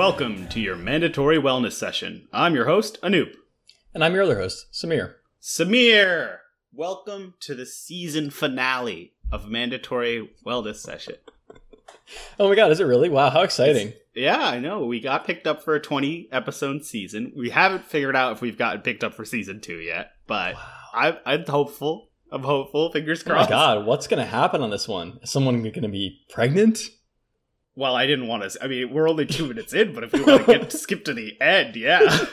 Welcome to your mandatory wellness session. I'm your host, Anoop. And I'm your other host, Samir. Samir, welcome to the season finale of mandatory wellness session. Oh my god, is it really? Wow, how exciting. Yeah, I know. We got picked up for a 20 episode season. We haven't figured out if we've gotten picked up for season two yet, but I, I'm hopeful. I'm hopeful. Fingers crossed. Oh my god, what's going to happen on this one? Is someone going to be pregnant? Well, I didn't want to. I mean, we're only two minutes in, but if you want to get skip to the end, yeah.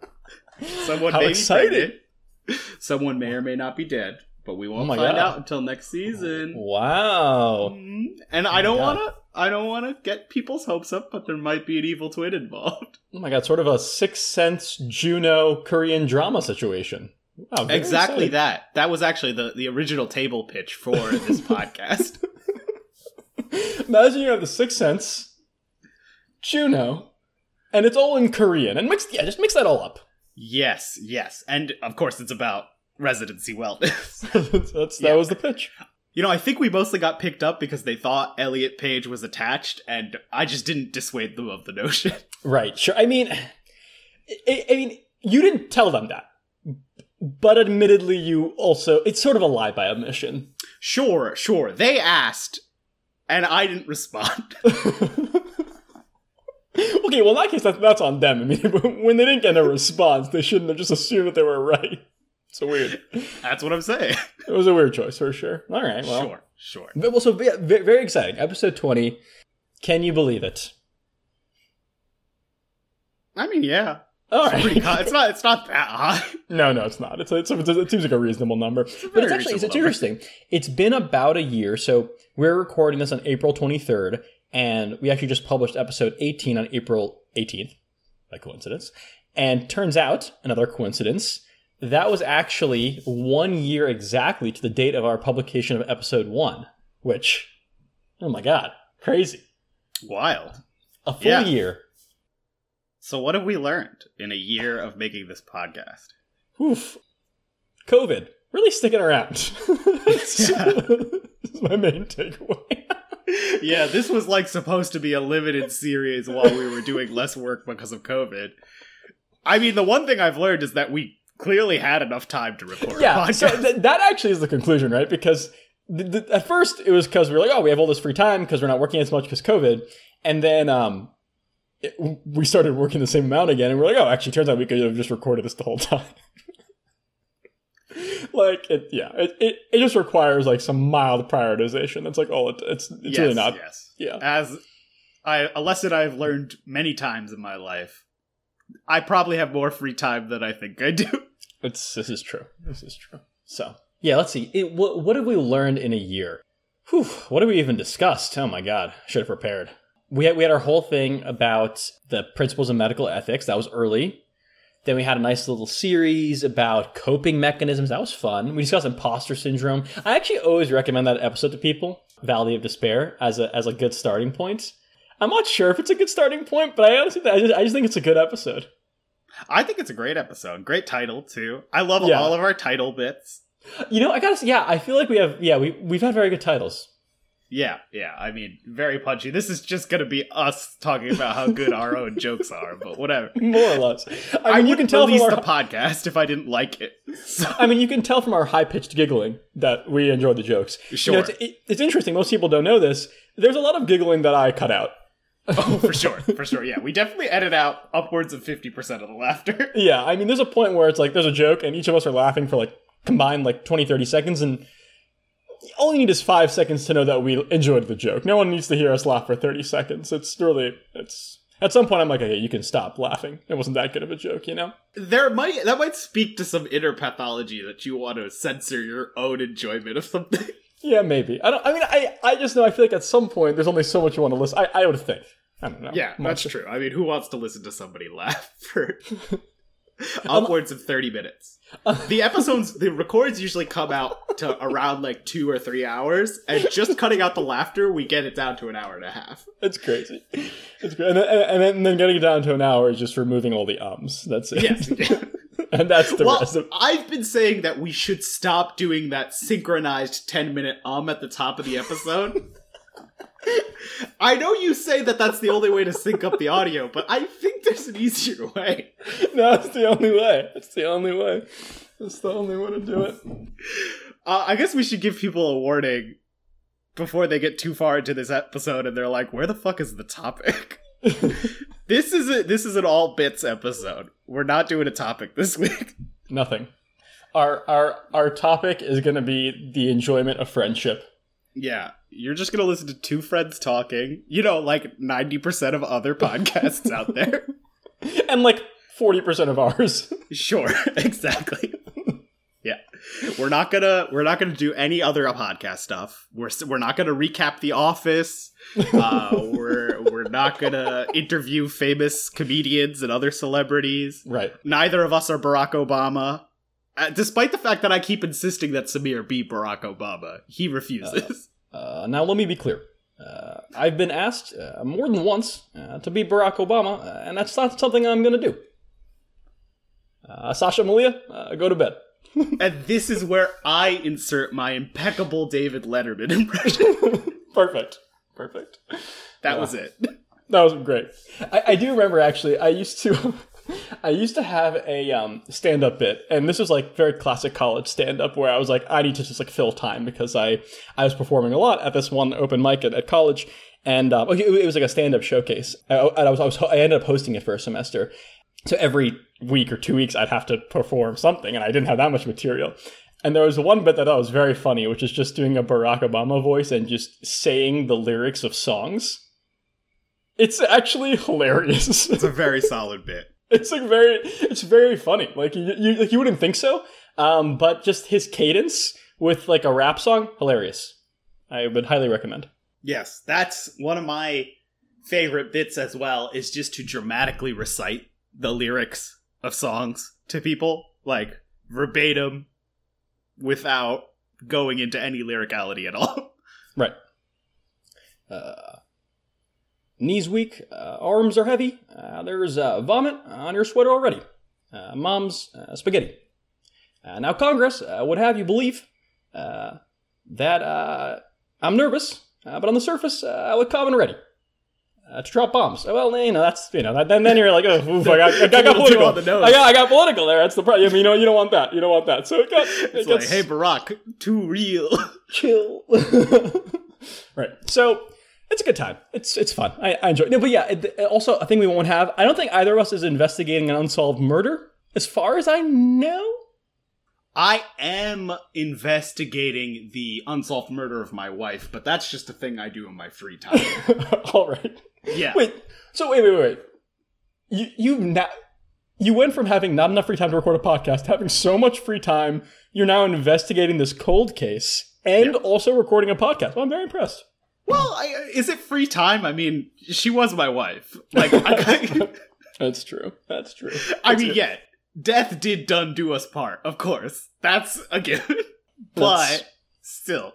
Someone How may exciting. be pregnant. Someone may or may not be dead, but we won't Oh find God. out until next season. Wow. Mhm. And I don't want to. I don't want to get people's hopes up, but there might be an evil twin involved. Oh my god, sort of a Sixth Sense Juno Korean drama situation. Wow, exactly that. That was actually the the original table pitch for this podcast. Imagine you have the Sixth Sense, Juno, and it's all in Korean. And mix, yeah, just mix that all up. Yes, yes, and of course it's about residency wellness. That's, Yeah. That was the pitch. You know, I think we mostly got picked up because they thought Elliot Page was attached, and I just didn't dissuade them of the notion. Right, sure. I mean, I, I mean, you didn't tell them that. But admittedly, you also, it's sort of a lie by omission. sure, sure, they asked, and I didn't respond. okay, well, in that case, that, that's on them. I mean, when they didn't get a response, they shouldn't have just assumed that they were right. So weird. That's what I'm saying. It was a weird choice for sure. All right, well. sure, sure. But also, ve- ve- very exciting. Episode 20. Can you believe it? I mean, yeah, All it's right. pretty. It's not. It's not that high. No, no, it's not. It's, it's, it's it seems like a reasonable number, but very it's actually it's, it's reasonable interesting. It's been about a year, so we're recording this on April 23rd, and we actually just published episode 18 on April 18th, by coincidence. And turns out, another coincidence, that was actually one year exactly to the date of our publication of episode one, which, oh my god, crazy! Wild. A full Yeah. year. So, what have we learned in a year of making this podcast? Oof. COVID really sticking around. Yeah. that's my main takeaway. yeah, this was like supposed to be a limited series while we were doing less work because of COVID. I mean, the one thing I've learned is that we clearly had enough time to record a yeah, podcast. so th- that actually is the conclusion, right? Because th- th- at first it was because we were like, oh, we have all this free time because we're not working as much because COVID, and then um, it, we started working the same amount again, and we're like, oh, actually, turns out we could have just recorded this the whole time. like it, yeah, it, it it just requires like some mild prioritization. That's like all it, it's it's yes, really not. Yes. Yeah. As I, a lesson I've learned many times in my life, I probably have more free time than I think I do. It's this is true. This is true. So yeah, let's see. It, what what have we learned in a year? Whew, what have we even discussed? Oh my god, should have prepared. We had we had our whole thing about the principles of medical ethics. That was early. Then we had a nice little series about coping mechanisms. That was fun. We discussed imposter syndrome. I actually always recommend that episode to people, Valley of Despair, as a as a good starting point. I'm not sure if it's a good starting point, but I honestly I just, I just think it's a good episode. I think it's a great episode. Great title, too. I love Yeah. all of our title bits. You know, I gotta say, yeah, I feel like we have, yeah, we we've had very good titles. Yeah, yeah. I mean, very punchy. This is just going to be us talking about how good our own jokes are, but whatever. More or less. I I, mean, you wouldn't can tell from our, the podcast if I didn't like it. So, I mean, you can tell from our high pitched giggling that we enjoy the jokes. You Sure. know, it's, it- it's interesting. Most people don't know this. There's a lot of giggling that I cut out. oh, for sure, for sure. Yeah, we definitely edit out upwards of fifty percent of the laughter. Yeah, I mean, there's a point where it's like there's a joke and each of us are laughing for like combined like 20, 30 seconds, and all you need is five seconds to know that we enjoyed the joke. No one needs to hear us laugh for 30 seconds. It's really, it's. At some point, I'm like, okay, you can stop laughing. It wasn't that good of a joke, you know? There might that might speak to some inner pathology that you want to censor your own enjoyment of something. Yeah, maybe. I don't. I mean, I I just know. I feel like at some point there's only so much you want to listen. I I would think. I don't know. Yeah, that's true. I mean, who wants to listen to somebody laugh for upwards of 30 minutes? The episodes, the records usually come out to around like two or three hours, and just cutting out the laughter, we get it down to an hour and a half. It's crazy. It's great. And then, and, then, and then getting it down to an hour is just removing all the ums. That's it. Yes. and that's the well, rest of. I've been saying that we should stop doing that synchronized 10 minute um at the top of the episode. I know you say that that's the only way to sync up the audio, but I think there's an easier way. no, it's the only way. It's the only way. It's the only way to do it. Uh, I guess we should give people a warning before they get too far into this episode and they're like, "Where the fuck is the topic?" this is a, this is an all bits episode. We're not doing a topic this week. Nothing. Our our our topic is going to be the enjoyment of friendship. Yeah, you're just gonna listen to two friends talking. You know, like ninety percent of other podcasts out there. and like forty percent of ours. Sure, exactly. Yeah, we're not gonna we're not gonna do any other podcast stuff. We're we're not gonna recap The Office. Uh, we're we're not gonna interview famous comedians and other celebrities. Right. Neither of us are Barack Obama. Uh, despite the fact that I keep insisting that Samir be Barack Obama, he refuses. Uh, uh, now, let me be clear. Uh, I've been asked uh, more than once uh, to be Barack Obama, and that's not something I'm going to do. Sasha Malia, go to bed. and this is where I insert my impeccable David Letterman impression. Perfect. Perfect. That was it. That was great. I, I do remember actually. I used to. I used to have a um, stand up bit, and this was like very classic college stand up where I was like, I need to just like fill time because I I was performing a lot at this one open mic at, at college, and um, it, it was like a stand up showcase. I, I, was, I was I ended up hosting it for a semester, so every week or two weeks I'd have to perform something, and I didn't have that much material. And there was one bit that I thought was very funny, which is just doing a Barack Obama voice and just saying the lyrics of songs. It's actually hilarious. It's a very solid bit. It's like very, it's very funny. Like you, you, like you wouldn't think so, um, but just his cadence with like a rap song, hilarious. I would highly recommend. Yes, that's one of my favorite bits as well. Is just to dramatically recite the lyrics of songs to people, like verbatim, without going into any lyricality at all. Right. Uh, Knees weak, uh, arms are heavy. Uh, there's uh, vomit on your sweater already. Uh, mom's uh, spaghetti. Uh, now, Congress would have you believe that I'm nervous, but on the surface, I look calm and ready. to drop bombs. Well, you know that's you know. That, then then you're like, oh, oof, I got, I got, I got political. I got, I got political there. That's the problem. I mean, you know, you don't want that. You don't want that. So it got. It it's gets, like, hey, Barack, too real. Chill. right. So it's a good time. It's it's fun. I, I enjoy it. No, but yeah, it, also a thing we won't have. I don't think either of us is investigating an unsolved murder, as far as I know. I am investigating the unsolved murder of my wife, but that's just a thing I do in my free time. All right. Yeah. Wait. So wait, wait, wait. You you now you went from having not enough free time to record a podcast having so much free time. You're now investigating this cold case and also recording a podcast. Well, I'm very impressed. Well, I, is it free time? I mean, she was my wife. Like, I, that's true. That's true. I mean, yeah, death did done do us part. Of course, that's a given. but still,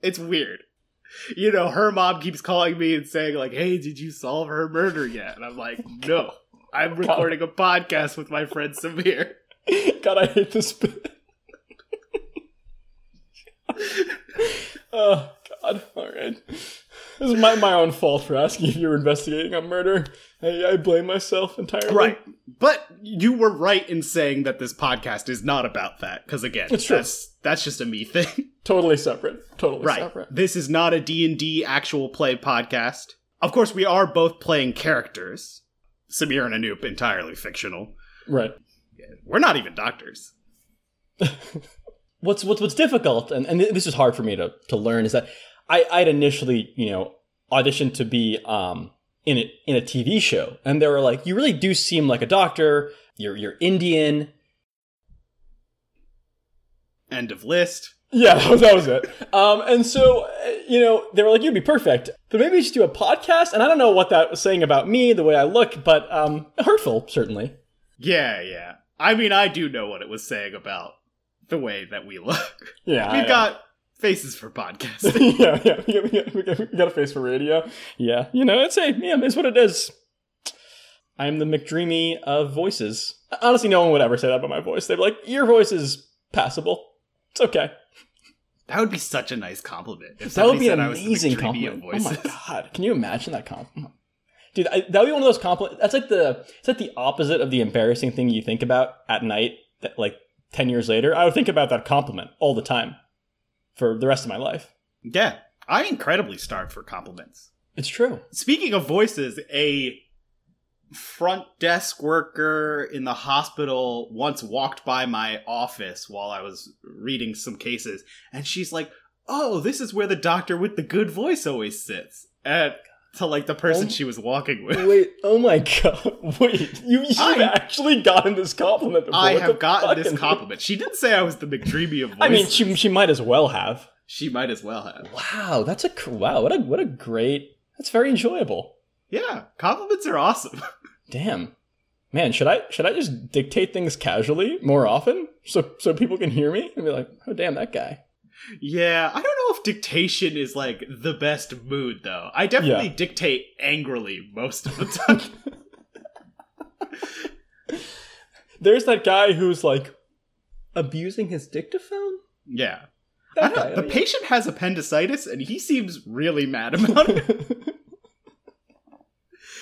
it's weird. You know, her mom keeps calling me and saying like, "Hey, did you solve her murder yet?" And I'm like, "No, I'm recording a podcast with my friend Samir." God, I hate this bit. right, uh, this is my my own fault for asking if you were investigating a murder. I, I blame myself entirely. Right, but you were right in saying that this podcast is not about that. Because again, it's true. That's, that's just a me thing. totally separate. Totally right. separate. This is not a D and D actual play podcast. Of course, we are both playing characters. Samir and Anoop entirely fictional. Right. We're not even doctors. what's what's what's difficult, and, and this is hard for me to to learn, is that I I'd initially you know auditioned to be um in a, in a TV show, and they were like, you really do seem like a doctor. You're you're Indian. End of list. Yeah, that was, that was it. Um, and so, you know, they were like, you'd be perfect. But maybe just do a podcast. And I don't know what that was saying about me, the way I look, but um, hurtful, certainly. Yeah, yeah. I mean, I do know what it was saying about the way that we look. Yeah, we've got faces for podcasts. yeah, yeah, we got, we, got, we got, a face for radio. Yeah, you know, it's a yeah, it's what it is. I'm the McDreamy of voices. Honestly, no one would ever say that about my voice. They'd be like, "Your voice is passable. It's okay." That would be such a nice compliment. That would be an said I was the amazing compliment. Oh my god, can you imagine that compliment? Dude, I, that would be one of those compliments. That's like the it's like the opposite of the embarrassing thing you think about at night. That like ten years later, I would think about that compliment all the time for the rest of my life. Yeah, I'm incredibly starved for compliments. It's true. Speaking of voices, a front desk worker in the hospital once walked by my office while I was reading some cases, and she's like, "Oh, this is where the doctor with the good voice always sits." And to like the person Oh. she was walking with. Wait, oh my god! Wait, you, you've I- actually gotten this compliment before. I What have gotten this compliment. She didn't say I was the McDreamy of voices. I mean, she she might as well have. she might as well have. Wow, that's a wow. What a what a great. That's very enjoyable. Yeah, compliments are awesome. Damn, man. Should I should I just dictate things casually more often so so people can hear me and be like, oh damn, that guy. Yeah, I don't know if dictation is like the best mood though. I definitely Yeah. dictate angrily most of the time. There's that guy who's like abusing his dictaphone. yeah. I don't guy. the patient has appendicitis and he seems really mad about it.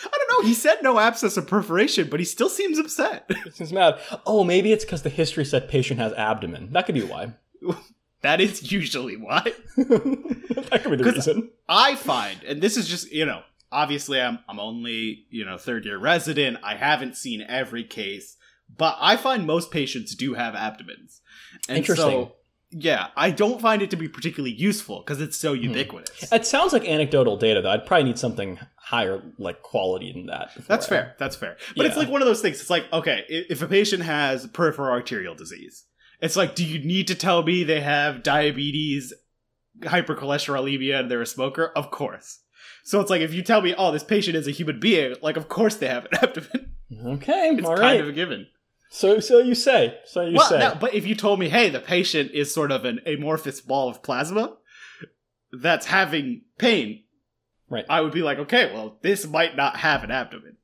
I don't know, he said no abscess or perforation, but he still seems upset. He's mad. Oh, maybe it's because the history said patient has abdomen. That could be why. that is usually why. that could be the reason. I find, and this is just, you know, obviously I'm I'm only, you know, third year resident. I haven't seen every case, but I find most patients do have abdomens. And Interesting. So, yeah, I don't find it to be particularly useful because it's so Hmm. ubiquitous. It sounds like anecdotal data, though. I'd probably need something higher, like quality than that. That's I- fair. That's fair. But it's like one of those things. It's like, okay, if a patient has peripheral arterial disease, it's like, do you need to tell me they have diabetes, hypercholesterolemia, and they're a smoker? Of course. So it's like, if you tell me, oh, this patient is a human being, like, of course they have an abdomen. Okay, It's all kind right. of a given. So, so you say. So you well, say. no, but if you told me, hey, the patient is sort of an amorphous ball of plasma that's having pain, Right. I would be like, okay, well, this might not have an abdomen.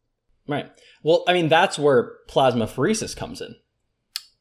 Right. Well, I mean, that's where plasmapheresis comes in.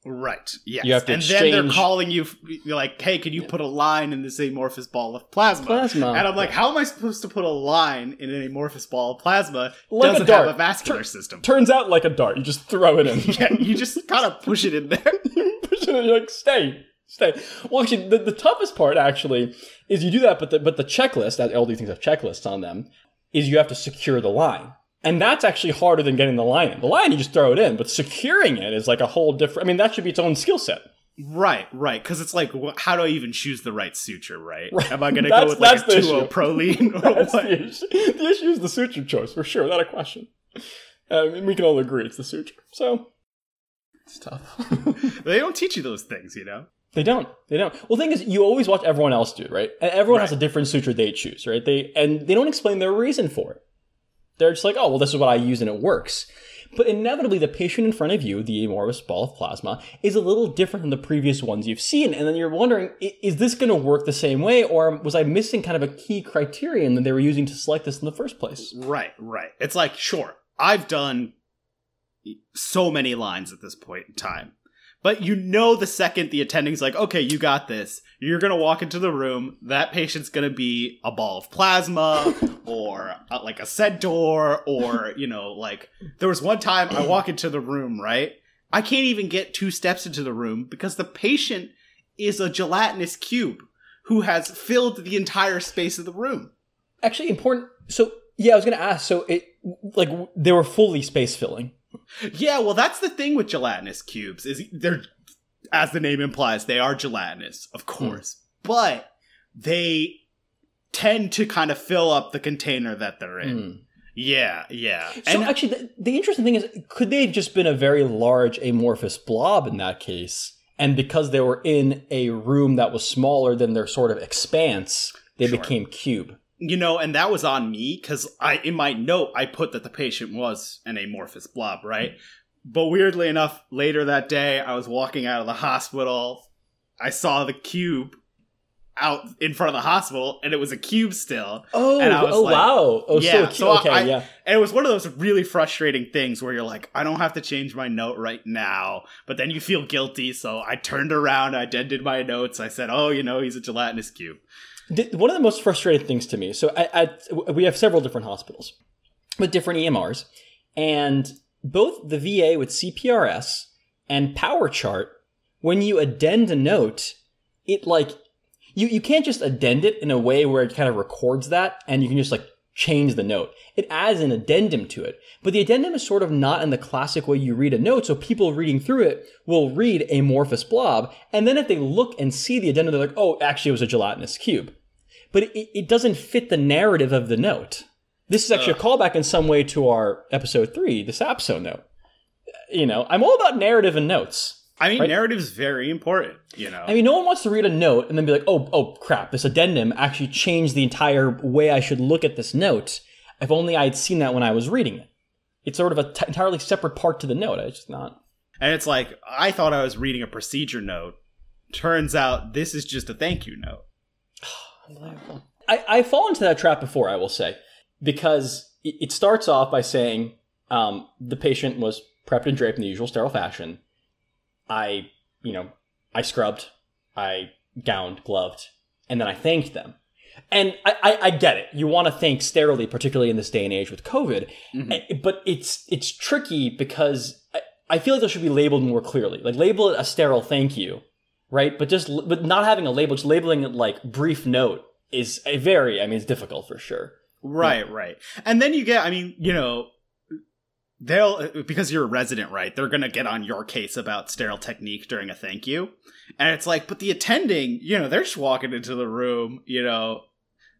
Right. Yes. You have to and then they're calling you, like, hey, can you put a line in this amorphous ball of plasma? Plasma. And I'm like, how am I supposed to put a line in an amorphous ball of plasma? Like a doesn't dart. have a vascular system. Turns out like a dart. You just throw it in. yeah, you just kind of push it in there. you push it in, you're like, stay, stay. Well, actually, the, the toughest part actually is you do that, but the but the checklist, that all these things have checklists on them, is you have to secure the line. And that's actually harder than getting the line in. The line you just throw it in, but securing it is like a whole different. I mean, that should be its own skill set. Right, right. Because it's like, wh- how do I even choose the right suture, right? Right. Am I going to go with like a the 2 issue. Prolene or That's what? the issue. The issue is the suture choice for sure, without a question. Um, and we can all agree it's the suture. So it's tough. They don't teach you those things, you know? They don't. They don't. Well, the thing is, you always watch everyone else do it, right? And everyone has a different suture they choose, right? They and they don't explain their reason for it. They're just like, oh, well, this is what I use and it works. But inevitably, the patient in front of you, the amorphous ball of plasma, is a little different than the previous ones you've seen. And then you're wondering, is this going to work the same way? Or was I missing kind of a key criterion that they were using to select this in the first place? Right, right. It's like, sure, I've done so many lines at this point in time. But you know, the second the attending's like, okay, you got this, you're gonna walk into the room. That patient's gonna be a ball of plasma, or uh, like a centaur, or you know, like there was one time I walk into the room, right? I can't even get two steps into the room because the patient is a gelatinous cube who has filled the entire space of the room. Actually, important. So, yeah, I was going to ask. So, it like they were fully space filling. Yeah, well, that's the thing with gelatinous cubes is they're, as the name implies, they are gelatinous, of course, but they tend to kind of fill up the container that they're in. Mm. Yeah, yeah, So and actually, the, the interesting thing is, could they have just been a very large amorphous blob in that case? And because they were in a room that was smaller than their sort of expanse, they Sure. became cube. You know, and that was on me because I, in my note, I put that the patient was an amorphous blob, right? But weirdly enough, later that day, I was walking out of the hospital. I saw the cube out in front of the hospital, and it was a cube still. Oh, And I was oh like- wow. Oh, Yeah, so so okay, I- yeah. And it was one of those really frustrating things where you're like, I don't have to change my note right now, but then you feel guilty. So I turned around, I did my notes. I said, oh, you know, he's a gelatinous cube. One of the most frustrating things to me. So, at, at, we have several different hospitals with different EMRs, and both the VA with CPRS and PowerChart, when you addend a note, it like you you can't just addend it in a way where it kind of records that, and you can just like change the note. It adds an addendum to it, but the addendum is sort of not in the classic way you read a note. So people reading through it will read amorphous blob, and then if they look and see the addendum, they're like, "Oh, actually, it was a gelatinous cube." But it, it doesn't fit the narrative of the note. This is actually a callback in some way to our episode three, the Sapso note. You know, I'm all about narrative and notes. I mean, Right. narrative's very important, you know. I mean, no one wants to read a note and then be like, "Oh, oh, crap! This addendum actually changed the entire way I should look at this note." If only I had seen that when I was reading it. It's sort of a t- entirely separate part to the note. It's just not. and it's like, I thought I was reading a procedure note. Turns out this is just a thank you note. I, I fall into that trap before, I will say, because it, it starts off by saying um, the patient was prepped and draped in the usual sterile fashion. I, you know, I scrubbed, I gowned, gloved, and then I thanked them. And I, I, I get it. You want to thank sterilely, particularly in this day and age with COVID. Eh, But it's it's tricky because I, I feel like those should be labeled more clearly. Like label it a sterile thank you, right? But just but not having a label, just labeling it like brief note is a very. I mean, it's difficult for sure. Right, right. And then you get, I mean, you know, they'll, because you're a resident, right? They're to get on your case about sterile technique during a thank you. And it's like, but the attending, you know, they're just walking into the room, you know,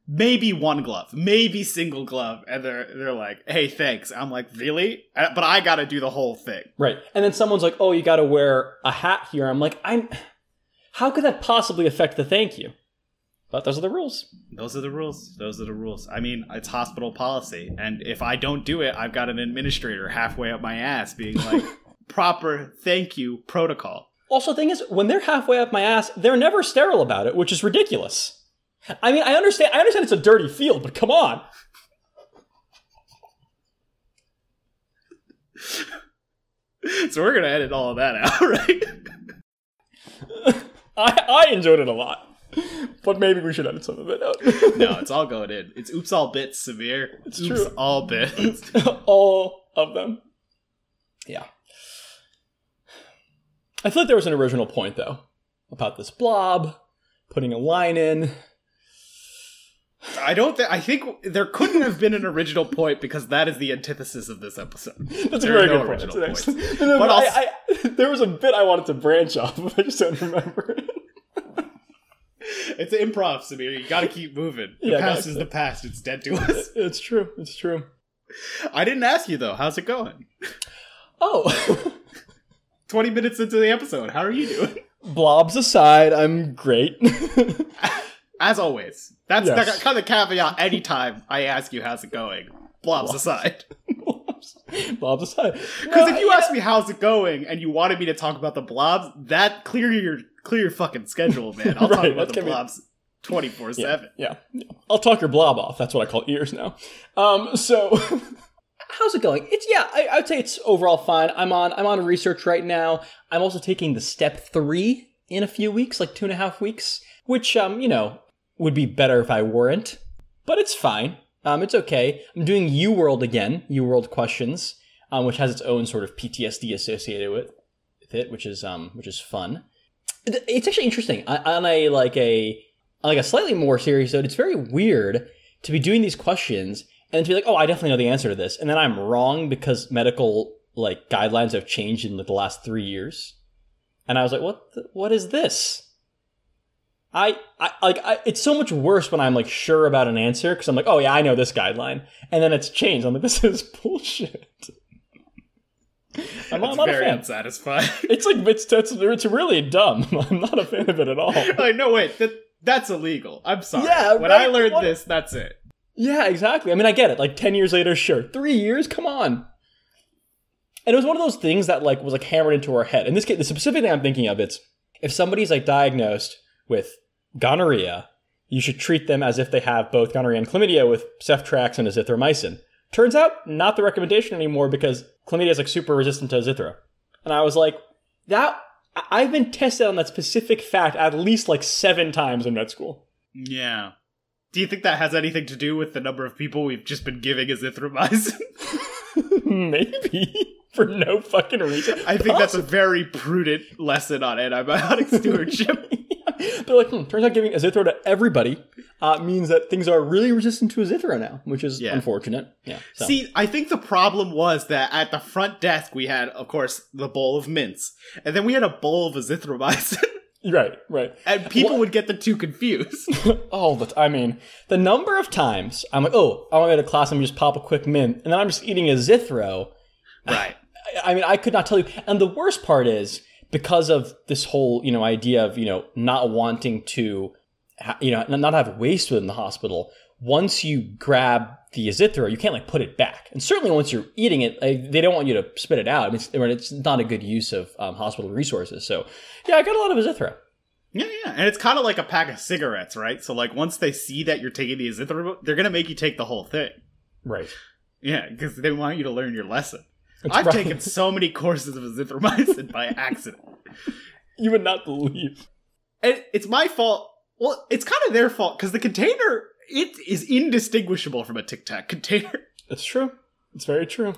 maybe one glove, maybe single glove. And they're, they're like, hey, thanks. I'm like, really? Uh, But I got to do the whole thing. Right. And then someone's like, "Oh, you got to wear a hat here." I'm like, "I'm. How could that possibly affect the thank you?" But those are the rules. Those are the rules. Those are the rules. I mean, it's hospital policy. And if I don't do it, I've got an administrator halfway up my ass being like, proper thank you protocol. Also, the thing is, when they're halfway up my ass, they're never sterile about it, which is ridiculous. I mean, I understand. I understand it's a dirty field, but come on. So we're gonna edit all of that out, right? I I enjoyed it a lot, but maybe we should edit some of it out. no, it's all going in. It's oops all bits, Samir. It's oops true. all bits. all of them. Yeah. I like there was an original point though about this blob putting a line in. I don't think. I think there couldn't have been an original point because that is the antithesis of this episode. That's There a very no good point. original points. But but I, I, there was a bit I wanted to branch off of. I just don't remember. It's improv, Samir. You got to keep moving. The Yeah, past is the past. It's dead to us. it's true. It's true. I didn't ask you though. How's it going? Oh, Twenty minutes into the episode, how are you doing? blobs aside, I'm great. As always, that's Yes. the kind of caveat. Anytime I ask you how's it going, blobs aside. blobs, blobs aside. Because if you ask me how's it going and you wanted me to talk about the blobs, that clear your clear your fucking schedule, man. I'll talk about the be- blobs twenty four seven. Yeah. I'll talk your blob off. That's what I call ears now. Um, so how's it going? It's yeah, I, I would say it's overall fine. I'm on I'm on research right now. I'm also taking the step three in a few weeks, like two and a half weeks, which um, you know, would be better if I weren't. But it's fine. Um, it's okay. I'm doing UWorld again, UWorld questions, um, which has its own sort of PTSD associated with with it, which is um, which is fun. It- It's actually interesting on a like a like a slightly more serious note. It's very weird to be doing these questions and to be like, oh, I definitely know the answer to this, and then I'm wrong because medical like guidelines have changed in like, the last three years, and I was like, what? The, what is this? I, I like I, it's so much worse when I'm like sure about an answer because I'm like, oh yeah, I know this guideline, and then it's changed. I'm like, this is bullshit. I'm, It's not a fan. unsatisfying. It's like it's, it's it's really dumb. I'm not a fan of it at all. like, no, wait, that that's illegal. I'm sorry. Yeah, when right? I learned What- this, that's it. Yeah, exactly. I mean, I get it. Like ten years later, sure. Three years, come on. And it was one of those things that like was like hammered into our head. In this case, the specific thing I'm thinking of, it's if somebody's like diagnosed with gonorrhea, you should treat them as if they have both gonorrhea and chlamydia with ceftriaxone and azithromycin. Turns out, not the recommendation anymore because chlamydia is like super resistant to azithro. And I was like, that I've been tested on that specific fact at least like seven times in med school. Yeah. Do you think that has anything to do with the number of people we've just been giving azithromycin? Maybe. For no fucking reason. I think that's a very prudent lesson on antibiotic stewardship. They're like, hmm, turns out giving azithro to everybody uh, means that things are really resistant to azithro now, which is Yeah. unfortunate. Yeah. so. See, I think the problem was that at the front desk we had, of course, the bowl of mints, and then we had a bowl of azithromycin, Right, right. and people What- would get the two confused. oh, but I mean, the number of times I'm like, oh, I want to go to class and just pop a quick mint, and then I'm just eating azithro. right. I- I mean, I could not tell you. And the worst part is because of this whole, you know, idea of you know not wanting to, ha- you know, not have waste within the hospital. Once you grab the Azithro, you can't like put it back. And certainly once you're eating it, like, they don't want you to spit it out. I mean, it's, it's not a good use of um, hospital resources. So yeah, I got a lot of Azithro. Yeah, yeah, and it's kind of like a pack of cigarettes, right? So, like, once they see that you're taking the azithromycin, they're gonna make you take the whole thing. Right. Yeah, because they want you to learn your lesson. It's I've right. taken so many courses of azithromycin by accident. You would not believe. And it's my fault. Well, it's kind of their fault because the container it is indistinguishable from a Tic Tac container. It's true. It's very true.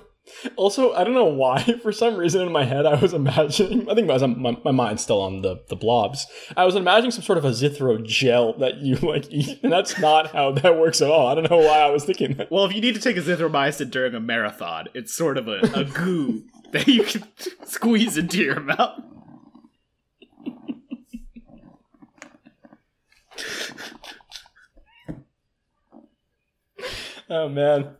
Also, I don't know why, for some reason in my head, I was imagining, I think my, my mind's still on the, the blobs. I was imagining some sort of azithro gel that you like eat, and that's not how that works at all. I don't know why I was thinking that. Well, if you need to take azithromycin during a marathon, it's sort of a, a goo that you can squeeze into your mouth. Oh man.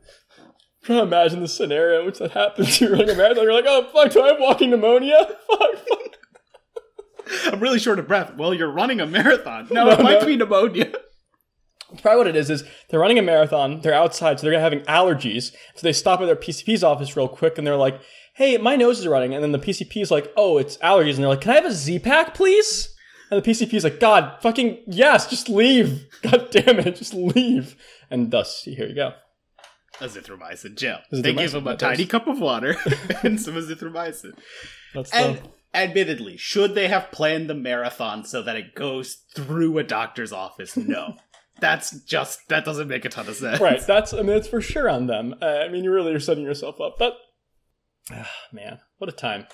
Trying to imagine the scenario in which that happens. You're running a marathon, you're like, oh fuck, do I have walking pneumonia? Fuck, fuck. I'm really short of breath. Well, you're running a marathon. No, No, it might no. be pneumonia. Probably what it is is they're running a marathon, they're outside, so they're having allergies. So they stop at their PCP's office real quick and they're like, Hey, my nose is running, and then the PCP is like, Oh, it's allergies, and they're like, Can I have a Z pack, please? And the PCP is like, God, fucking yes, just leave. God damn it, just leave. And thus, here you go. Azithromycin gel. Azithromycin, they give him a tiny does. cup of water and some azithromycin. That's And admittedly, should they have planned the marathon so that it goes through a doctor's office? No. That's just that doesn't make a ton of sense. right. That's I mean, it's for sure on them. Uh, I mean, you really are setting yourself up. But ah, man, what a time.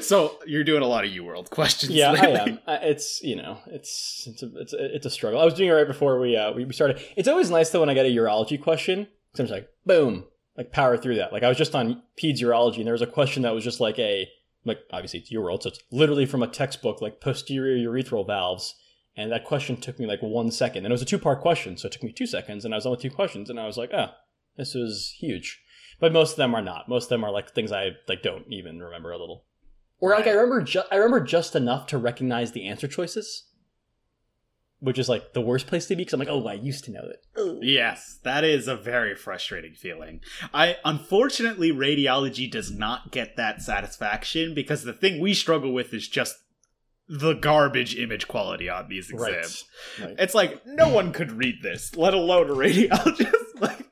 So you're doing a lot of UWorld questions. Yeah, I am. I- It's you know, it's it's a, it's a, it's a struggle. I was doing it right before we uh, we we started. It's always nice though when I get a urology question. 'Cause I'm just like, boom, like power through that. Like I was just on peds urology, and there was a question that was just like a like obviously it's UWorld, so it's literally from a textbook, like posterior urethral valves. And that question took me like one second, and it was a two part question, so it took me two seconds, and I was on with two questions, and I was like, oh, this was huge. But most of them are not. Most of them are like things I like don't even remember a little. Or like I remember, ju- I remember just enough to recognize the answer choices, which is like the worst place to be because I'm like, oh, I used to know it. Ugh. Yes, that is a very frustrating feeling. I unfortunately radiology does not get that satisfaction because the thing we struggle with is just the garbage image quality on these exams. Right. It's like no one could read this, let alone a radiologist. like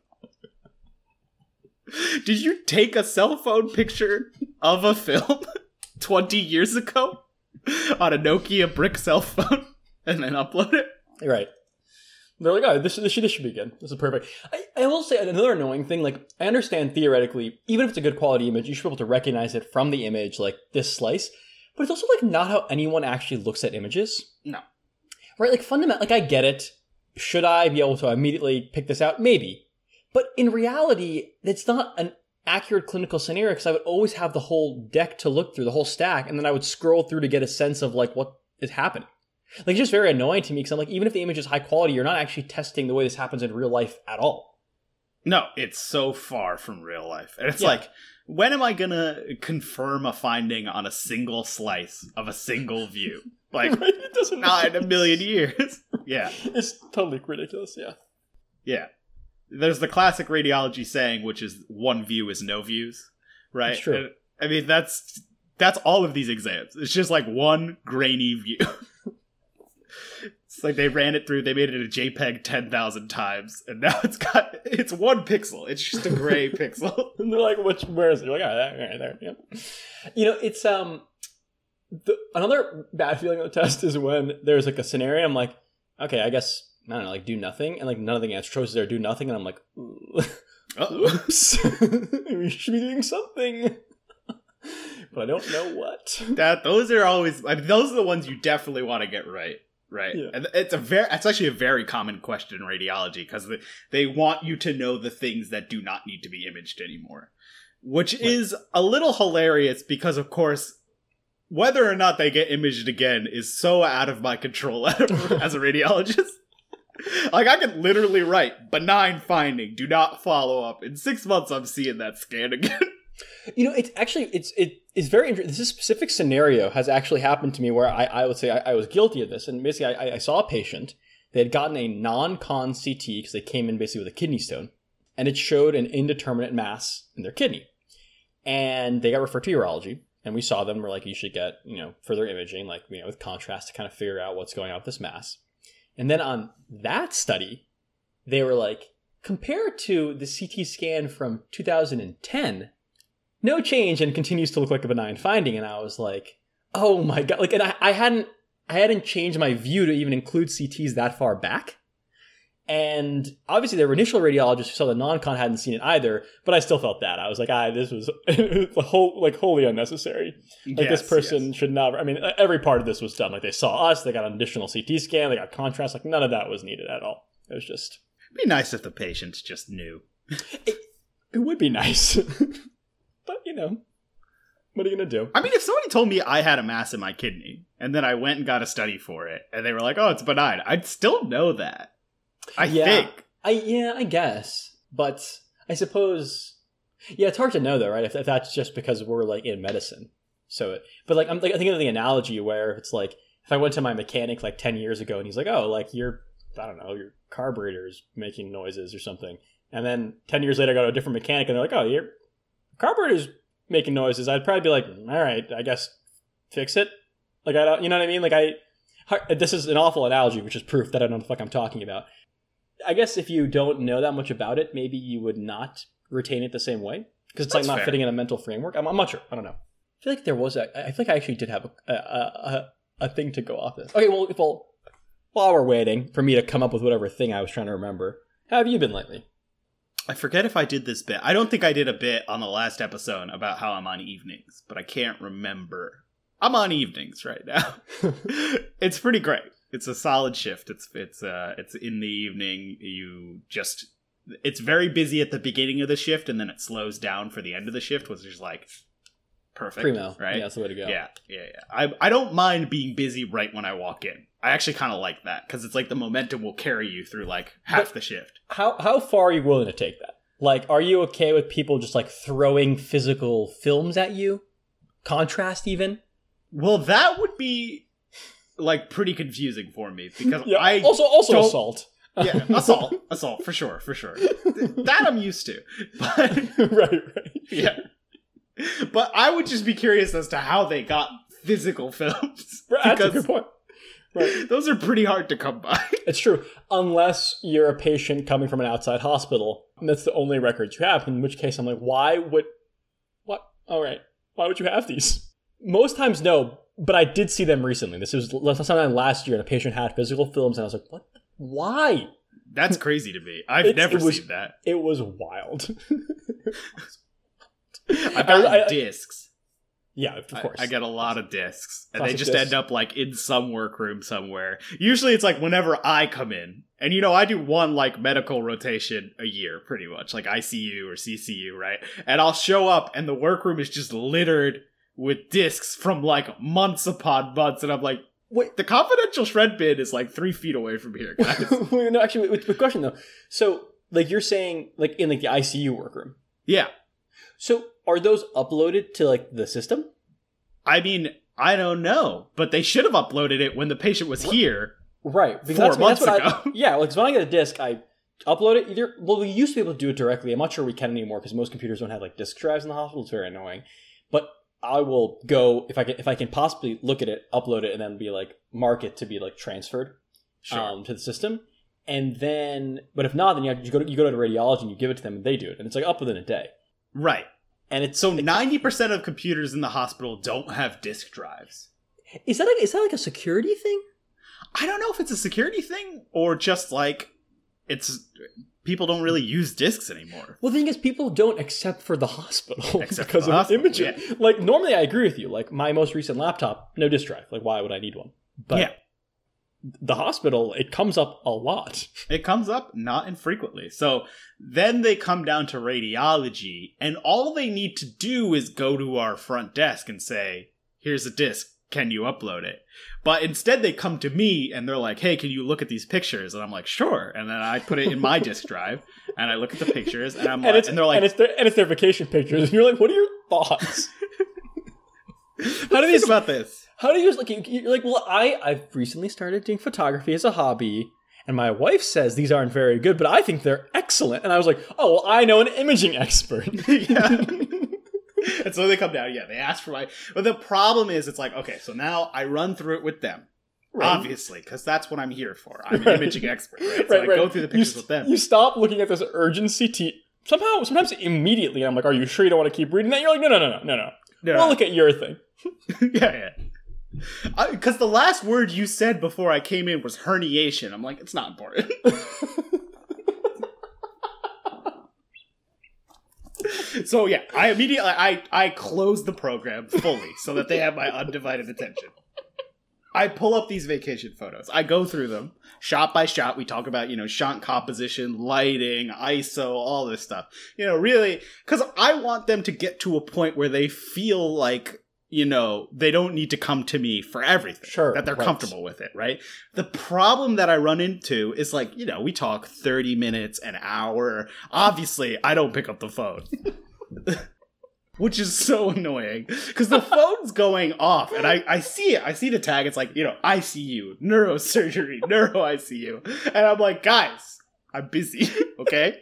Did you take a cell phone picture of a film 20 years ago on a Nokia brick cell phone and then upload it? Right. They're like, oh, this, this, should, this should be good. This is perfect. I, I will say another annoying thing. Like, I understand theoretically, even if it's a good quality image, you should be able to recognize it from the image, like this slice. But it's also like not how anyone actually looks at images. No. Right? Like, fundamental. Like, I get it. Should I be able to immediately pick this out? Maybe. But in reality, it's not an accurate clinical scenario because I would always have the whole deck to look through, the whole stack, and then I would scroll through to get a sense of like what is happening. Like it's just very annoying to me because I'm like, even if the image is high quality, you're not actually testing the way this happens in real life at all. No, it's so far from real life. And it's Yeah. like, when am I gonna confirm a finding on a single slice of a single view? Like, Right? It doesn't not in a million years. yeah, It's totally ridiculous. Yeah. yeah. There's the classic radiology saying, which is one view is no views, right? It's true. I mean, that's that's all of these exams. It's just like one grainy view. It's like they ran it through, they made it a JPEG 10,000 times, and now it's got, it's one pixel. It's just a gray pixel. And they're like, which, where is it? You're like, oh, that right there. Yep. You know, it's, um, the, another bad feeling of the test is when there's like a scenario, I'm like, okay, I guess, I don't know, like do nothing. And like none of the answer choices are do nothing. And I'm like, whoops. we should be doing something. but I don't know what. That those are always I mean, those are the ones you definitely want to get right right. Yeah. and it's a very it's actually a very common question in radiology because they, they want you to know the things that do not need to be imaged anymore. Which right. is a little hilarious because of course whether or not they get imaged again is so out of my control as a radiologist. Like i could literally write benign finding do not follow up. In six months i'm seeing that scan again you know, it's actually it's it is very interesting. This specific scenario has actually happened to me where I, I would say I, I was guilty of this, and basically I, I saw a patient. They had gotten a non-con CT because they came in basically with a kidney stone, and it showed an indeterminate mass in their kidney, and they got referred to urology. And we saw them. We're like, you should get you know further imaging, like you know with contrast to kind of figure out what's going on with this mass. And then on that study, they were like, compared to the CT scan from 2010, no change and continues to look like a benign finding. And I was like, oh my god! Like, and I, I hadn't I hadn't changed my view to even include CTs that far back. And obviously, there were initial radiologists who saw the non-con hadn't seen it either, but I still felt that I was like, ah, this was whole, like wholly unnecessary. Like yes, this person yes. should not. I mean, every part of this was done. Like they saw us, they got an additional CT scan, they got contrast. Like none of that was needed at all. It was just. It'd be nice if the patients just knew. it, it would be nice. Know, what are you gonna do? I mean, if somebody told me I had a mass in my kidney and then I went and got a study for it, and they were like, "Oh, it's benign," I'd still know that. I yeah, think. I yeah, I guess, but I suppose. Yeah, it's hard to know though, right? If, if that's just because we're like in medicine. So, it, but like I'm like I think of the analogy where it's like if I went to my mechanic like ten years ago and he's like, "Oh, like your I don't know, your carburetor is making noises or something," and then ten years later I go to a different mechanic and they're like, "Oh, your carburetor's making noises, I'd probably be like, mm, all right, I guess fix it. Like I don't, you know what I mean? Like I, this is an awful analogy, which is proof that I don't know the fuck I'm talking about. I guess if you don't know that much about it, maybe you would not retain it the same way because it's That's like not fair. fitting in a mental framework. I'm, I'm, not sure. I don't know. I feel like there was a. I feel like I actually did have a a, a, a thing to go off this. Okay, well, if well, while we're waiting for me to come up with whatever thing I was trying to remember, how have you been lately? I forget if I did this bit. I don't think I did a bit on the last episode about how I'm on evenings, but I can't remember. I'm on evenings right now. it's pretty great. It's a solid shift. It's it's uh it's in the evening. You just it's very busy at the beginning of the shift and then it slows down for the end of the shift, which is like perfect. Primo, right? Yeah, that's the way to go. Yeah, yeah, yeah. I I don't mind being busy right when I walk in. I actually kind of like that because it's like the momentum will carry you through like half but the shift. How how far are you willing to take that? Like, are you okay with people just like throwing physical films at you? Contrast even? Well, that would be like pretty confusing for me because yeah, I also also assault. yeah, assault, assault for sure, for sure. that I'm used to. But right, right. Yeah. But I would just be curious as to how they got physical films. That's a good point. Right. Those are pretty hard to come by. It's true. Unless you're a patient coming from an outside hospital. And that's the only records you have. In which case, I'm like, why would. What? All right. Why would you have these? Most times, no. But I did see them recently. This was sometime last year, and a patient had physical films, and I was like, what? Why? That's crazy to me. I've it's, never was, seen that. It was wild. I've got discs yeah, of course. I, I, get a lot of discs, and they just discs. end up like in some workroom somewhere. Usually, it's like whenever I come in, and you know, I do one like medical rotation a year, pretty much, like ICU or CCU, right? And I'll show up, and the workroom is just littered with discs from like months upon months, and I'm like, wait, the confidential shred bin is like three feet away from here, guys. no, actually, with, with question though, so like you're saying, like in like the ICU workroom, yeah. So are those uploaded to like the system? I mean, I don't know, but they should have uploaded it when the patient was here. Right. Because four that's, months that's ago. I, yeah, like so when I get a disc, I upload it either. Well, we used to be able to do it directly. I'm not sure we can anymore because most computers don't have like disk drives in the hospital. It's very annoying. But I will go if I can if I can possibly look at it, upload it, and then be like mark it to be like transferred. Sure. um, to the system. And then, but if not, then you, you go to, you go to radiology and you give it to them and they do it, and it's like up within a day. right. And it's So ninety percent of computers in the hospital don't have disk drives. is that like is that like a security thing? I don't know if it's a security thing or just like it's people don't really use disks anymore. Well, the thing is, people don't accept for the hospital Except because the of hospital, imaging. Like normally, I agree with you. Like my most recent laptop, no disk drive. Like why would I need one? But Yeah. The hospital, it comes up a lot. It comes up not infrequently. So then they come down to radiology, and all they need to do is go to our front desk and say, Here's a disk. Can you upload it? But instead, they come to me and they're like, Hey, can you look at these pictures? And I'm like, Sure. And then I put it in my disk drive and I look at the pictures and I'm and like, and they're like, and it's their and it's their vacation pictures, and you're like, what are your thoughts? How do you think about this? How do you like? you- You're like, well, I I've recently started doing photography as a hobby, and my wife says these aren't very good, but I think they're excellent. And I was like, oh, well, I know an imaging expert. yeah. and so they come down. Yeah, they ask for my. But the problem is, it's like, okay, so now I run through it with them. Right. Obviously, because that's what I'm here for. I'm an Right. imaging expert, right? So I go through the pictures with them. You stop looking at this urgency. T- somehow, sometimes immediately, I'm like, "Are you sure you don't want to keep reading that?" You're like, "No, no, no, no, no, no. Yeah. We'll look at your thing." yeah, yeah. Because the last word you said before I came in was herniation. I'm like, it's not important. so yeah, I immediately I I close the program fully so that they have my undivided attention. I pull up these vacation photos. I go through them shot by shot. We talk about you know shot composition, lighting, ISO, all this stuff. You know, really, because I want them to get to a point where they feel like you know they don't need to come to me for everything. Sure, that they're right. comfortable with it. Right. The problem that I run into is like you know we talk thirty minutes, an hour. Obviously, I don't pick up the phone. Which is so annoying because the phone's going off and I, I see it. I see the tag. It's like, you know, ICU, neurosurgery, neuro ICU. And I'm like, guys, I'm busy. Okay.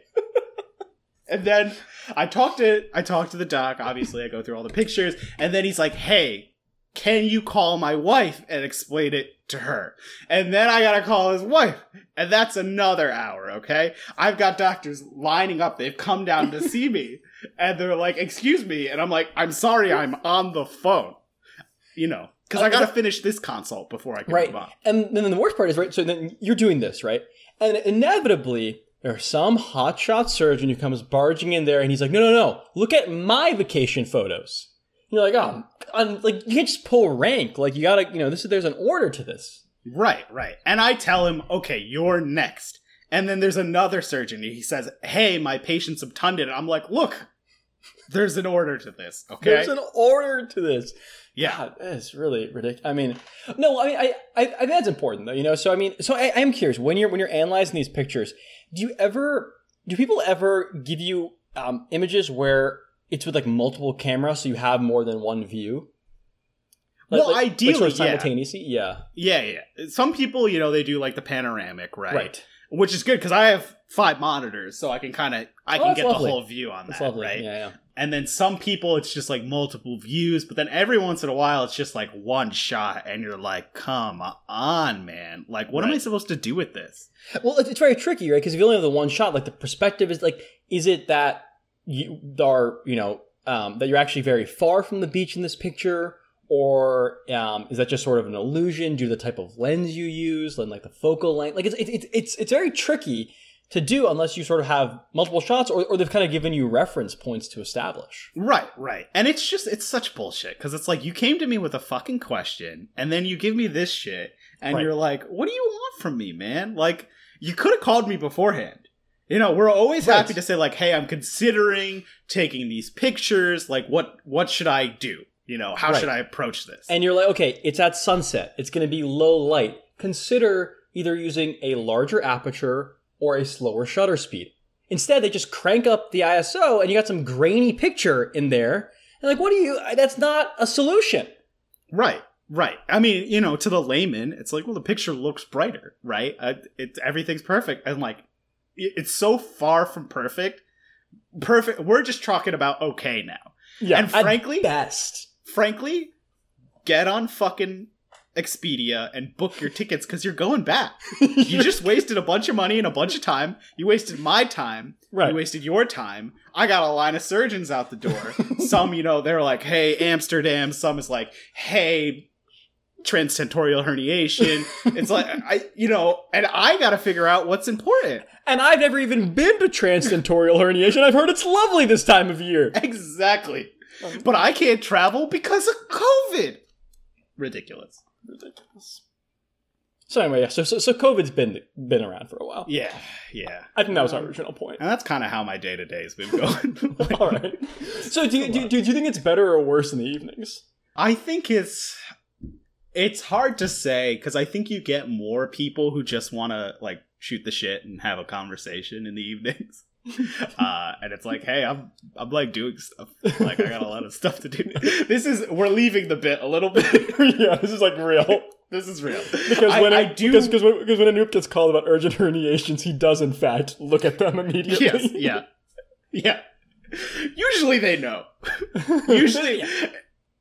and then I talked to I talked to the doc. Obviously, I go through all the pictures, and then he's like, "Hey, can you call my wife and explain it to her?" And then I gotta call his wife, and that's another hour. Okay, I've got doctors lining up. They've come down to see me, and they're like, "Excuse me," and I'm like, "I'm sorry, I'm on the phone." You know, because I gotta finish this consult before I can right. move on. And then the worst part is right. So then you're doing this right, and inevitably there's some hotshot surgeon who comes barging in there, and he's like, "No, no, no! Look at my vacation photos." You're like, "Oh, I'm, like you can't just pull rank. Like you gotta, you know, this is there's an order to this." Right, right. And I tell him, okay, you're next. And then there's another surgeon. He says, hey, my patient's obtunded. And I'm like, look, there's an order to this, okay? There's an order to this. yeah. God, it's really ridiculous. I mean, no, I mean, I, I, I think that's important though. You know, so I mean, so I, I am curious when you're when you're analyzing these pictures, do you ever do people ever give you um, images where it's with like multiple cameras, so you have more than one view? Well, ideally, sort of yeah. simultaneously, yeah, Yeah, yeah. Some people, you know, they do like the panoramic, right? right. Which is good because I have five monitors, so I can kind of I Oh, can get lovely. the whole view on That's that, lovely. right? Yeah, yeah. And then some people, it's just like multiple views, but then every once in a while, it's just like one shot, and you're like, "Come on, man! Like, what am I supposed to do with this?" Well, it's, it's very tricky, right? Because if you only have the one shot, like the perspective is like, is it that you are, you know, um, that you're actually very far from the beach in this picture, or um, is that just sort of an illusion due to the type of lens you use, and like the focal length? Like it's it's it's, it's very tricky to do unless you sort of have multiple shots, or, or they've kind of given you reference points to establish. Right, right. And it's just it's such bullshit because it's like you came to me with a fucking question and then you give me this shit and Right. you're like, "What do you want from me, man?" Like you could have called me beforehand. You know, we're always Right. happy to say like, "Hey, I'm considering taking these pictures. Like what what should I do?" You know, how Right. should I approach this? And you're like, okay, it's at sunset. It's going to be low light. Consider either using a larger aperture or a slower shutter speed. Instead, they just crank up the ISO and you got some grainy picture in there. And like, what do you, that's not a solution. Right, right. I mean, you know, to the layman, it's like, well, the picture looks brighter, right? Uh, it everything's perfect, and like, it- it's so far from perfect. Perfect. We're just talking about okay now. Yeah. And frankly- best. Frankly, get on fucking Expedia and book your tickets because you're going back. You just wasted a bunch of money and a bunch of time. You wasted my time. Right. You wasted your time. I got a line of surgeons out the door. Some, you know, they're like, hey, Amsterdam. Some is like, hey, transtentorial herniation. It's like, I, you know, and I got to figure out what's important. And I've never even been to transtentorial herniation. I've heard it's lovely this time of year. Exactly. But I can't travel because of COVID. Ridiculous. Ridiculous. So anyway, yeah, so, so so COVID's been been around for a while. Yeah, yeah. I think that was our original point. And that's kind of how my day to day has been going. All right. So do you, do, do you think it's better or worse in the evenings? I think it's it's hard to say because I think you get more people who just want to like shoot the shit and have a conversation in the evenings. uh, and it's like, hey, I'm I'm like doing stuff. Like I got a lot of stuff to do. This is we're leaving the bit a little bit. yeah, this is like real. this is real Because I- when I do- because, because when, because when Anoop gets called about urgent herniations, he does in fact look at them immediately. Yes, yeah, yeah. Usually they know. Usually,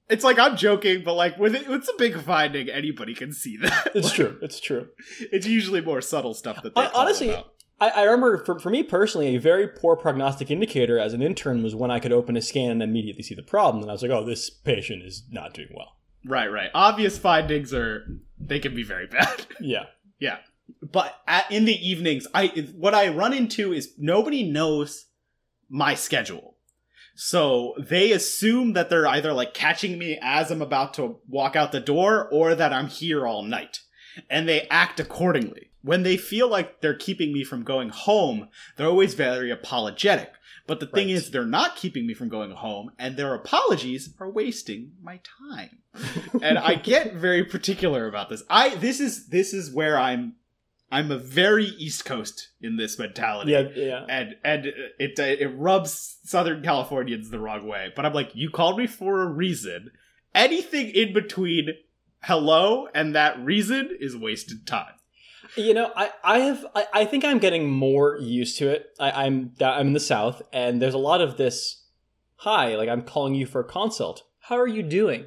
it's like I'm joking, but like with it, it's a big finding. Anybody can see that. it's true. It's true. It's usually more subtle stuff that honestly, about. I, I remember for, for me personally, a very poor prognostic indicator as an intern was when I could open a scan and immediately see the problem. And I was like, oh, this patient is not doing well. Right, right. Obvious findings are they can be very bad. Yeah. yeah, but at, in the evenings, I what I run into is nobody knows my schedule. So they assume that they're either like catching me as I'm about to walk out the door or that I'm here all night. And they act accordingly. When they feel like they're keeping me from going home, they're always very apologetic. But the thing Right. is, they're not keeping me from going home, and their apologies are wasting my time. and I get very particular about this. I this is this is where I'm I'm a very East Coast in this mentality Yeah. Yeah. and and it it rubs Southern Californians the wrong way. But I'm like, you called me for a reason. Anything in between hello and that reason is wasted time. You know, I, I have I, I think I'm getting more used to it. I, I'm I'm in the South, and there's a lot of this. Hi, like I'm calling you for a consult. How are you doing?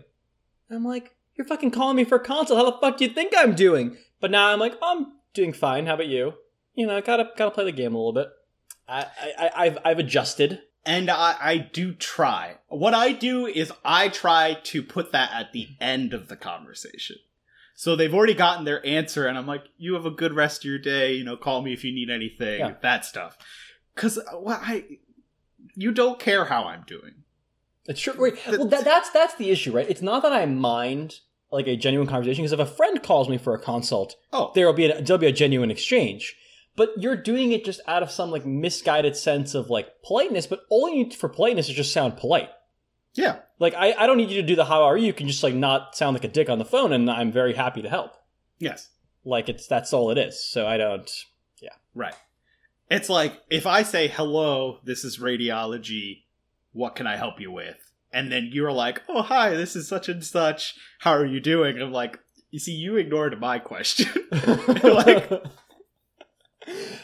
I'm like, you're fucking calling me for a consult. How the fuck do you think I'm doing? But now I'm like, I'm doing fine. How about you? You know, i gotta gotta play the game a little bit. I, I I've I've adjusted. And I, I do try. What I do is I try to put that at the end of the conversation. So they've already gotten their answer, and I'm like, you have a good rest of your day. You know, call me if you need anything. Yeah. That stuff. Because uh, well, I, you don't care how I'm doing. It's true. Wait, well, that, that's that's the issue, right? It's not that I mind like a genuine conversation because if a friend calls me for a consult, Oh, there'll be a, there'll be a genuine exchange. But you're doing it just out of some like misguided sense of like politeness. But all you need for politeness is just sound polite. yeah. Like I, I don't need you to do the how are you. You can just like not sound like a dick on the phone, and I'm very happy to help. Yes. Like it's that's all it is. So I don't. Yeah. Right. It's like if I say, hello, this is radiology, what can I help you with? And then you're like, oh, hi, this is such and such. How are you doing? I'm like, you see, you ignored my question. like,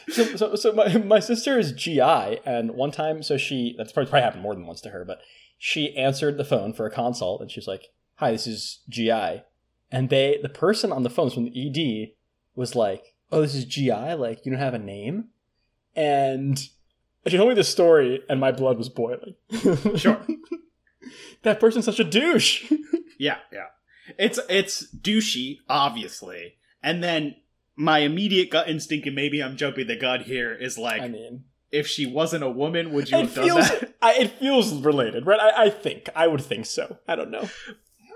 so, so, so my, my sister is GI, and one time, so she, that's probably, probably happened more than once to her, but she answered the phone for a consult, and she was like, hi, this is GI. And they, the person on the phone from the ED was like, oh, this is GI? Like, you don't have a name? And she told me this story, and my blood was boiling. Sure. that person's such a douche. yeah, yeah. It's it's douchey, obviously. And then my immediate gut instinct, and maybe I'm jumping the gun here, is like, I mean, if she wasn't a woman, would you have done feels, that? I, it feels related, right? I, I think. I would think so. I don't know.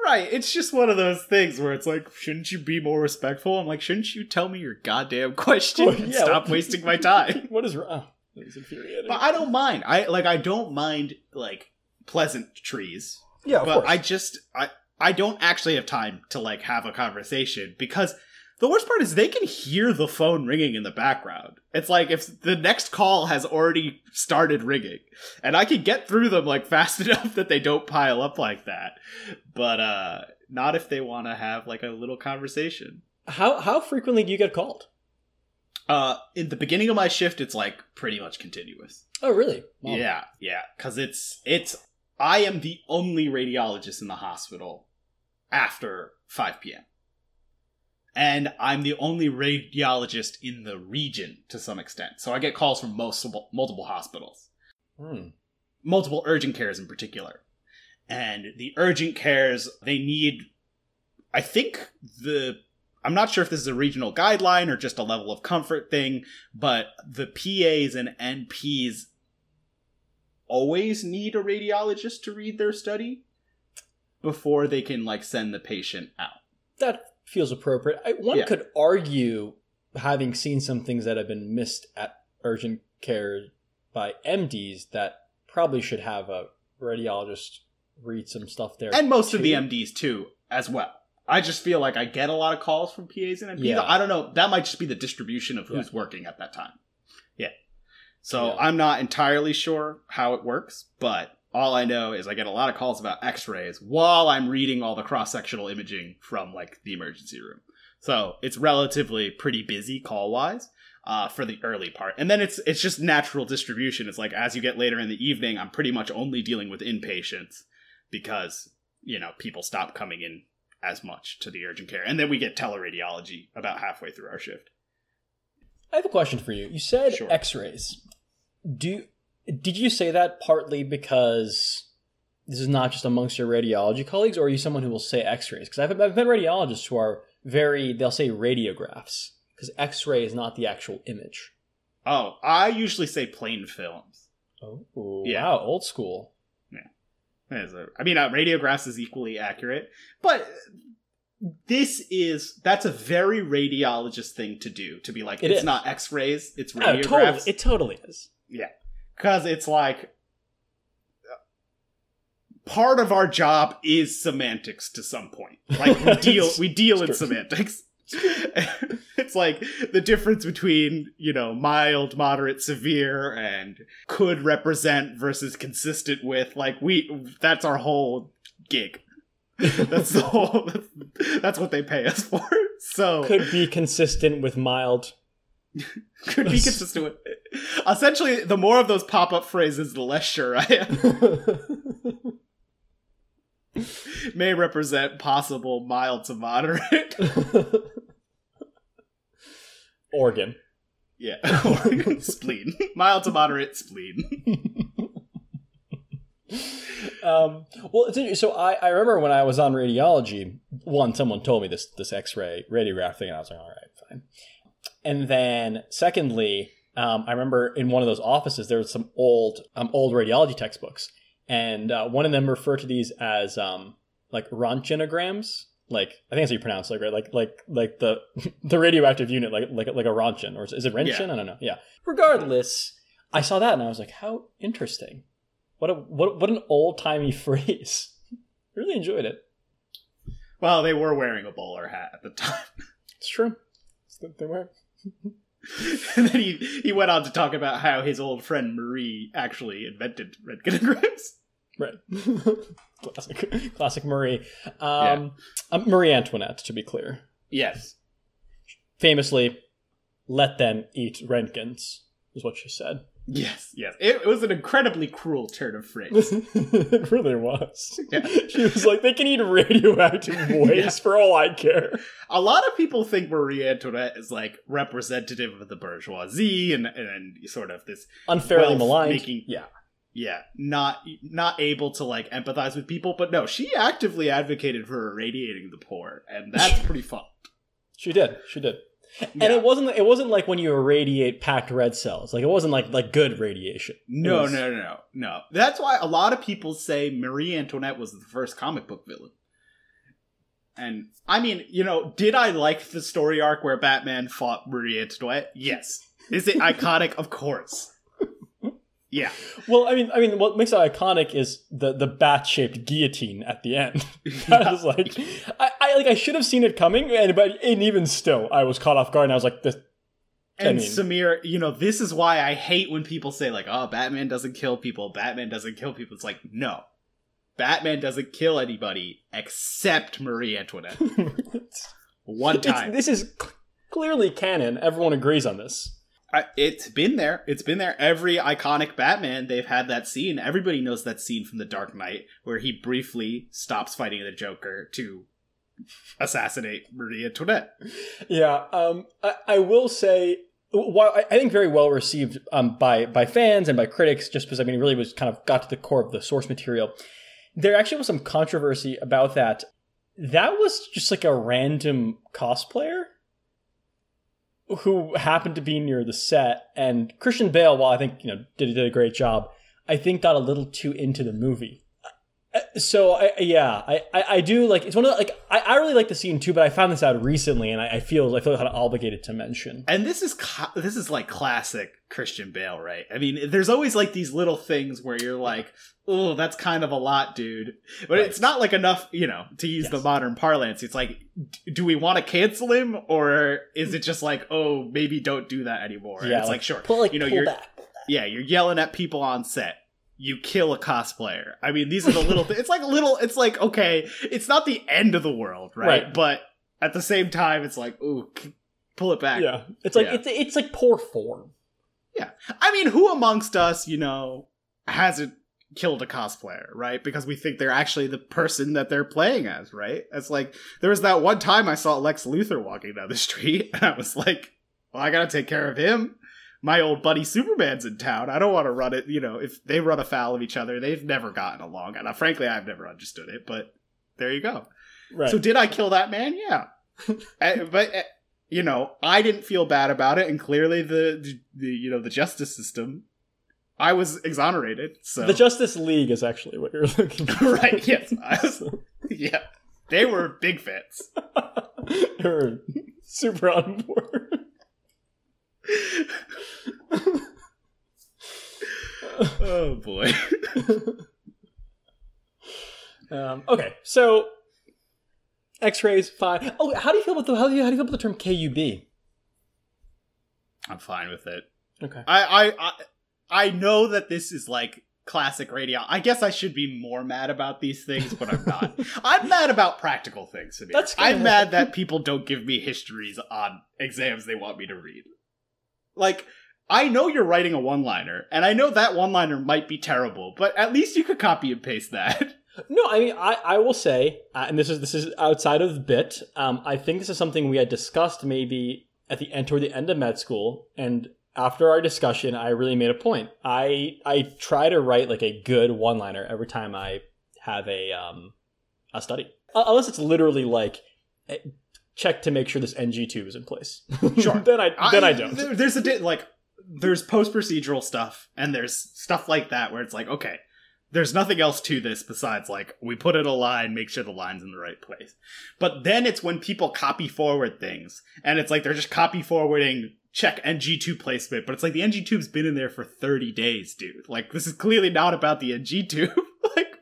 Right. It's just one of those things where it's like, shouldn't you be more respectful? I'm like, shouldn't you tell me your goddamn question Well, and yeah, stop what- wasting my time? what is wrong? Oh, is infuriating. But I don't mind. I like I don't mind like pleasant trees. yeah, of but course. I just I I don't actually have time to like have a conversation because the worst part is they can hear the phone ringing in the background. It's like if the next call has already started ringing and I can get through them like fast enough that they don't pile up like that. But uh not if they want to have like a little conversation. how how frequently do you get called? Uh in the beginning of my shift it's like pretty much continuous. Oh, really? Wow. Yeah, yeah, because it's it's I am the only radiologist in the hospital after 5 p.m. and I'm the only radiologist in the region to some extent. So I get calls from multiple multiple hospitals, Hmm. multiple urgent cares in particular. And the urgent cares, they need I think the I'm not sure if this is a regional guideline or just a level of comfort thing, but the PAs and NPs always need a radiologist to read their study before they can like send the patient out. That feels appropriate. I, one Yeah. could argue, having seen some things that have been missed at urgent care by MDs, that probably should have a radiologist read some stuff there. And most of the. MDs too, as well. I just feel like I get a lot of calls from PAs and NPs. Yeah. I don't know. That might just be the distribution of who's working at that time. Yeah. So Yeah. I'm not entirely sure how it works, but all I know is I get a lot of calls about x-rays while I'm reading all the cross-sectional imaging from like the emergency room. So it's relatively pretty busy call-wise. Uh, for the early part, and then it's it's just natural distribution. It's like as you get later in the evening, I'm pretty much only dealing with inpatients because you know people stop coming in as much to the urgent care, and then we get teleradiology about halfway through our shift. I have a question for you. You said Sure. X-rays. Do did you say that partly because this is not just amongst your radiology colleagues, or are you someone who will say X-rays? Because I've, I've met radiologists who are very they'll say radiographs because X-ray is not the actual image. Oh, I usually say plain films. Oh, Yeah. wow, old school. A- I mean, uh, radiographs is equally accurate, but this is that's a very radiologist thing to do. To be like, It it's is. not X-rays, it's Oh, totally, radiographs. it totally is. Because it's like part of our job is semantics to some point. Like we deal we deal in semantics. It's like the difference between you know mild moderate severe and could represent versus consistent with like we that's our whole gig. That's the whole that's what they pay us for. So Could be consistent with mild. could be consistent with essentially the more of those pop-up phrases the less sure i am may represent possible mild to moderate. Organ. yeah. Spleen. Mild to moderate spleen. um, well, it's interesting. So I, I remember when I was on radiology, one, someone told me this this X-ray radiograph thing, and I was like, all right, fine. And then, secondly, um, I remember in one of those offices there was some old um, old radiology textbooks, and uh, one of them referred to these as um, like Rontgenograms. Like I think that's how you pronounce it, like right, like like like the the radioactive unit, like like like a Rontgen, or is it Röntgen? I don't know. Yeah. Regardless, I saw that and I was like, how interesting. What a what what an old timey phrase. I really enjoyed it. Well, they were wearing a bowler hat at the time. It's true. It's They were. and then he, he went on to talk about how his old friend Marie actually invented red rentgenograms. Right. classic classic Marie. Um, um, Marie Antoinette, to be clear. Yes. Famously, let them eat Roentgens, is what she said. Yes, yes. It, was an incredibly cruel turn of phrase. it really was. Yeah. She was like, they can eat radioactive waste Yeah. for all I care. A lot of people think Marie Antoinette is like representative of the bourgeoisie and and sort of this Unfairly maligned. making- Yeah. yeah, not not able to like empathize with people, but no, she actively advocated for irradiating the poor, and that's pretty fun. She did. She did. And it wasn't it wasn't like when you irradiate packed red cells. Like it wasn't like like good radiation. No, was- no, no, no, no. That's why a lot of people say Marie Antoinette was the first comic book villain. And I mean, you know, did I like the story arc where Batman fought Marie Antoinette? Yes. Is it iconic? Of course. Yeah. Well, I mean, I mean, what makes it iconic is the the bat shaped guillotine at the end. I was like, I, I like I should have seen it coming, and but and even still, I was caught off guard, and I was like, this. And I mean- Samir, you know, this is why I hate when people say like, "Oh, Batman doesn't kill people. Batman doesn't kill people." It's like, no, Batman doesn't kill anybody except Marie Antoinette. One It's- time, this is clearly canon. Everyone agrees on this. It's been there. It's been there. Every iconic Batman, they've had that scene. Everybody knows that scene from The Dark Knight where he briefly stops fighting the Joker to assassinate Marie Antoinette. Yeah, um, I, I will say while I, I think very well received um, by by fans and by critics, just because I mean it really was kind of got to the core of the source material. There actually was some controversy about that. That was just like a random cosplayer who happened to be near the set, and Christian Bale, while I think you know did did a great job, I think got a little too into the movie. Uh, So I, yeah, I, I, I do like it's one of the, like I, I really like the scene too, but I found this out recently, and I, I feel I feel kind of obligated to mention. And this is this is like classic Christian Bale, right? I mean, there's always like these little things where you're like, "Oh, that's kind of a lot, dude." But Right. it's not like enough, you know, to use the modern parlance. It's like, do we want to cancel him, or is it just like, oh, maybe don't do that anymore? Yeah, it's like, like, sure, Pull like you know, you're back. yeah, you're yelling at people on set. You kill a cosplayer. I mean, these are the little. Th- it's like little. It's like okay, it's not the end of the world, right? Right. But at the same time, it's like, ooh, pull it back. Yeah, it's like Yeah. it's it's like poor form. Yeah, I mean, who amongst us, you know, hasn't killed a cosplayer, right? Because we think they're actually the person that they're playing as, right? It's like there was that one time I saw Lex Luthor walking down the street, and I was like, well, I gotta take care of him. My old buddy Superman's in town. I don't want to run it. You know, if they run afoul of each other, they've never gotten along. And uh, frankly, I've never understood it. But there you go. Right. So did I kill that man? Yeah. Uh, but uh, you know, I didn't feel bad about it, and clearly the, the, you know the justice system, I was exonerated. So The Justice League is actually what you're looking for. right, yes, was, yeah, they were big fans. they were super on board. Oh boy. Um, okay, so X-rays fine. Oh, how do you feel about the how do you how do you feel about the term KUB? I'm fine with it. Okay. I I I, I know that this is like classic radio. I guess I should be more mad about these things, but I'm not. I'm mad about practical things. Samir. That's I'm mad that people don't give me histories on exams they want me to read. Like, I know you're writing a one-liner, and I know that one-liner might be terrible, but at least you could copy and paste that. No, I mean, I, I will say, uh, and this is this is outside of bit. Um, I think this is something we had discussed maybe at the end toward the end of med school, and after our discussion, I really made a point. I I try to write like a good one liner every time I have a um a study, Uh, unless it's literally like check to make sure this NG tube is in place. Sure. then I then I don't. there- there's a di- like there's post procedural stuff and there's stuff like that where it's like okay, there's nothing else to this besides like we put in a line, make sure the line's in the right place. But then it's when people copy forward things and it's like they're just copy forwarding check NG tube placement, but it's like the NG tube's been in there for 30 days, dude. Like this is clearly not about the NG tube. like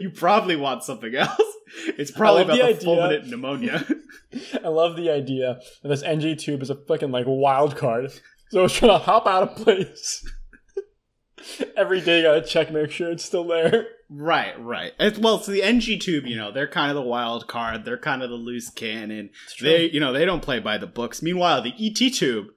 you probably want something else. It's probably about the the, fulminant pneumonia. I love the idea that this NG tube is a fucking like wild card. So it's trying to hop out of place. Every day, you gotta check, make sure it's still there. Right, right. It's, well, so the NG tube. You know, they're kind of the wild card. They're kind of the loose cannon. They, you know, they don't play by the books. Meanwhile, the ET tube,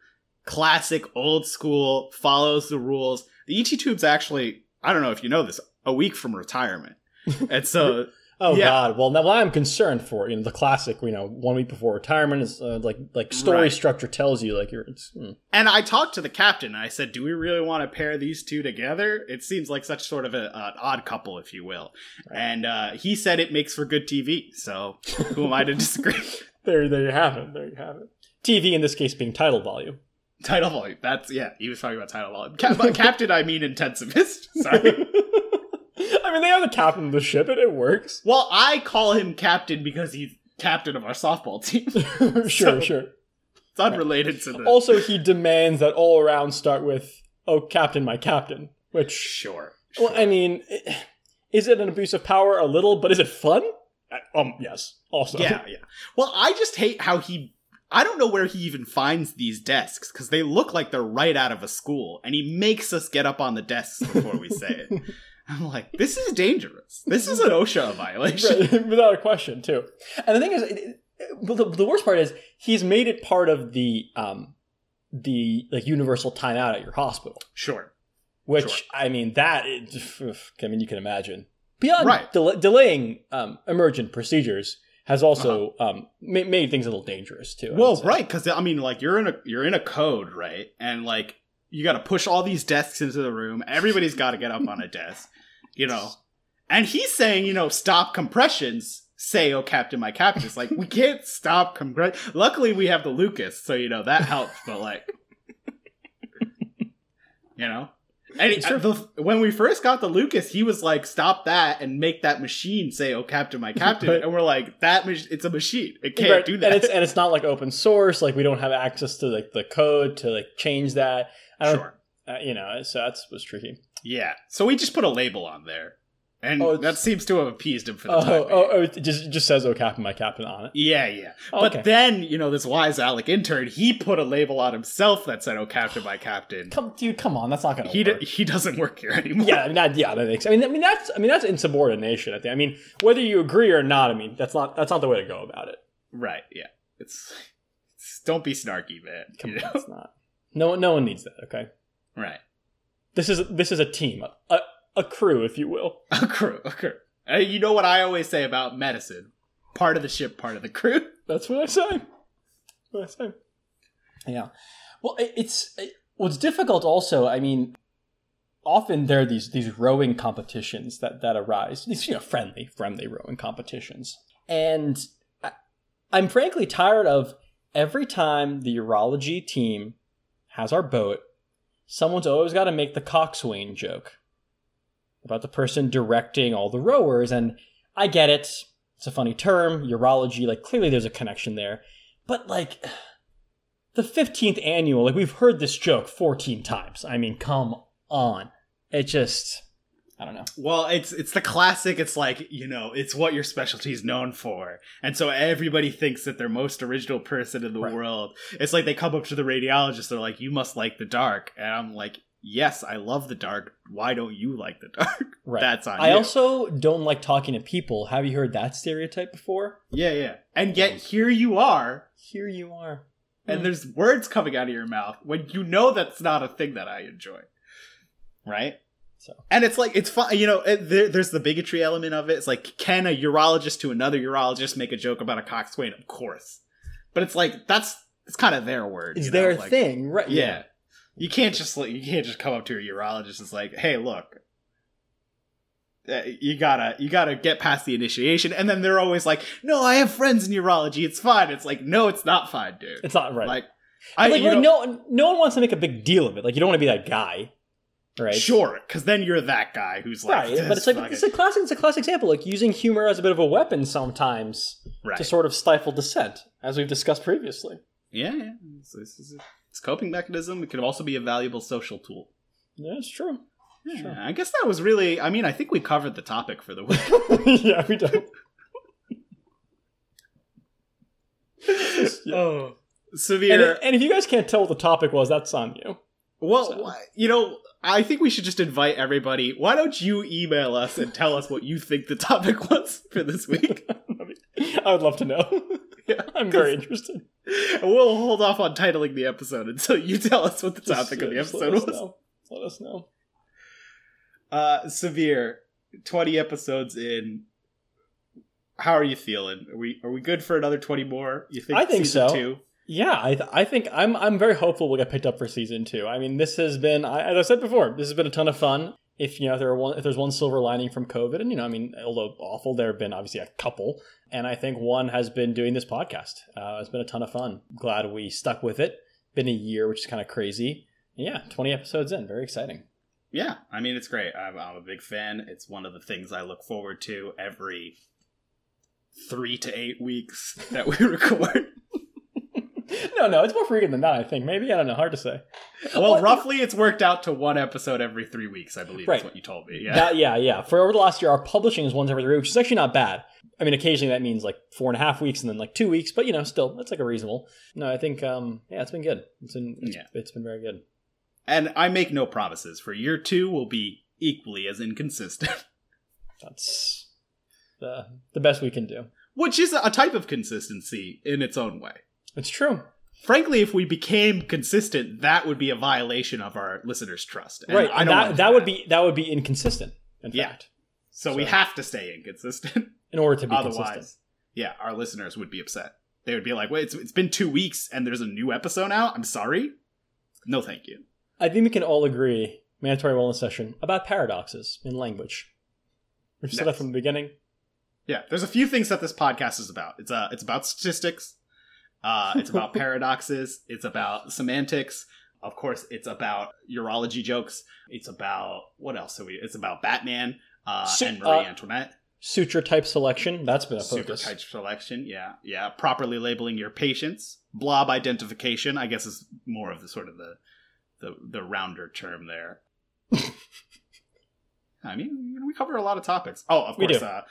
classic, old school, follows the rules. The ET tube's actually, I don't know if you know this, a week from retirement, and so Oh Yeah. God! Well, now I'm concerned for you know the classic. You know, one week before retirement is uh, like like story Right. structure tells you like you're. It's, hmm. And I talked to the captain. And I said, "Do we really want to pair these two together? It seems like such sort of a, an odd couple, if you will." And uh, he said it makes for good TV. So who am I to disagree? There, there you have it. There you have it. TV in this case being tidal volume. Tidal volume. That's yeah. He was talking about tidal volume. Cap- captain, I mean intensivist. Sorry. I mean, they are the captain of the ship, and it works. well, I call him captain because he's captain of our softball team. sure, So- sure. It's unrelated to the. Also, he demands that all around start with "Oh, Captain, my Captain," which sure. Well, I mean, is it an abuse of power? A little, but is it fun? Uh, Um, yes. Also, Yeah, yeah. Well, I just hate how he. I don't know where he even finds these desks because they look like they're right out of a school, and he makes us get up on the desks before we say it. I'm like, this is dangerous. This is an OSHA violation. Right, without a question, too. And the thing is, it- it- the, the worst part is he's made it part of the um, the like universal timeout at your hospital. Sure. Which Sure. I mean, that it, I mean, you can imagine beyond Right. del- delaying um, emergent procedures has also um, ma- made things a little dangerous too. I Well, right, because I mean, like you're in a you're in a code, right? And like you got to push all these desks into the room. Everybody's got to get up on a desk, you know. And he's saying, you know, stop compressions. Say, oh, Captain, my captain. It's like we can't stop compress. Luckily, we have the Lucas, so you know that helps. But like, you know. And he- It's the, when we first got the Lucas, he was like, "Stop that and make that machine say, oh, Captain, my captain." Right. And we're like, "That mach- it's a machine. It can't Right, do that." And it's and it's not like open source. Like we don't have access to like the code to like change that. I don't, sure. uh, you know, so that's was tricky. Yeah. So we just put a label on there. And Oh, that seems to have appeased him for the Oh, time. oh, being. oh, it just just says "Oh, Captain, my Captain" on it. Yeah, yeah. Oh, but okay. then, you know, this wise Alec intern, he put a label on himself that said, oh, Captain, my captain. Come, dude, come on, that's not gonna He, work. d- he doesn't work here anymore. yeah, I mean, that, yeah, that makes. I mean, I mean that's I mean that's insubordination. I think. I mean, whether you agree or not, I mean that's not that's not the way to go about it. Right, yeah. It's, it's don't be snarky, man. Come you on, know? it's not. No, one- no one needs that. Okay, Right. This is this is a team, a a crew, if you will. A crew, a crew. You know what I always say about medicine? Part of the ship, part of the crew. That's what I say. That's what I say. Yeah. Well, it, it's it, what's difficult. Also, I mean, often there are these these rowing competitions that that arise. These you know friendly friendly rowing competitions, and I, I'm frankly tired of every time the urology team has our boat. Someone's always got to make the coxswain joke about the person directing all the rowers, and I get it. It's a funny term, urology. Like clearly, there's a connection there, but like the 15th annual, like we've heard this joke 14 times. I mean, come on. It just, I don't know. Well, it's it's the classic. It's like you know, it's what your specialty is known for, and so everybody thinks that they're most original person in the Right. world. It's like they come up to the radiologist. They're like, "You must like the dark," and I'm like, "Yes, I love the dark. Why don't you like the dark?" Right. That's on I you. also don't like talking to people. Have you heard that stereotype before? yeah, yeah. And yet here you are, Here you are. and Hmm. there's words coming out of your mouth when you know that's not a thing that I enjoy, right? So And it's like it's fun, you know. It, there, there's the bigotry element of it. It's like, can a urologist to another urologist make a joke about a coxswain? Of course, but it's like that's it's kind of their word. it's their like- thing, right? Yeah. you can't just like you can't just come up to a urologist and it's like, hey, look, uh, you gotta you gotta get past the initiation, and then they're always like, no, I have friends in urology, it's fine. It's like, no, it's not fine, dude. It's not right. Like, I like, like, no, no one wants to make a big deal of it. Like you don't want to be that guy, right? sure, because then you're that guy who's like, Right, but it's like it's a classic. It's a classic example, like using humor as a bit of a weapon sometimes right. to sort of stifle dissent, as we've discussed previously. Yeah, yeah. It's, it's, it's, coping mechanism. It could also be a valuable social tool. Yeah, it's true. Yeah, Sure. I guess that was really. I mean, I think we covered the topic for the week. yeah, we don't. Yeah. oh, And, severe. and if you guys can't tell what the topic was, that's on you. Well, so- you know, I think we should just invite everybody. Why don't you email us and tell us what you think the topic was for this week? I would love to know. Yeah, I'm very interested. We'll hold off on titling the episode until you tell us what the Just- topic of the episode let was. know. Let us know. Uh, severe. Twenty episodes in. How are you feeling? Are we are we good for another twenty more? You think? I think so. Two? Yeah, I, th- I think I'm I'm very hopeful we'll get picked up for season two. I mean, this has been, I, as I said before, this has been a ton of fun. If you know, if there are one, if there's one silver lining from COVID, and you know, I mean, although awful, there have been obviously a couple, and I think one has been doing this podcast. Uh, it's been a ton of fun. Glad we stuck with it. Been a year, which is kind of crazy. And yeah, 20 episodes in, very exciting. Yeah, I mean it's great. I'm, I'm a big fan. It's one of the things I look forward to every three to eight weeks that we record. No, no, it's more frequent than that. I think maybe I don't know. Hard to say. well, Well, roughly, it's worked out to one episode every three weeks. I believe Right. is what you told me. Yeah, That, yeah, yeah. For over the last year, our publishing is once every three, weeks, which is actually not bad. I mean, occasionally that means like four and a half weeks and then like two weeks, but you know, still that's like a reasonable. No, I think um, yeah, it's been good. It's been it's, Yeah. it's been very good. and I make no promises. For year two, will be equally as inconsistent, That's the the best we can do. which is a type of consistency in its own way. It's true, Frankly, if we became consistent, that would be a violation of our listeners' trust. And right? I don't that wanna that would be that would be inconsistent. In Yeah. fact, So, so we have to stay inconsistent in order to be otherwise. Consistent. Yeah, our listeners would be upset. They would be like, "Wait, it's, it's been two weeks and there's a new episode out. I'm sorry." No, thank you. I think we can all agree, mandatory wellness session, about paradoxes in language. We've said that from the beginning. Yeah, there's a few things that this podcast is about. It's uh, it's about statistics. Uh, it's about paradoxes. It's about semantics. Of course, it's about urology jokes. It's about what else are we? It's about Batman uh, Su- and Marie uh, Antoinette. Suture type selection. That's been a focus. Suture type selection. Yeah, yeah. Properly labeling your patients. Blob identification. I guess is more of the sort of the the the rounder term there. I mean, we cover a lot of topics. Oh, of course, uh,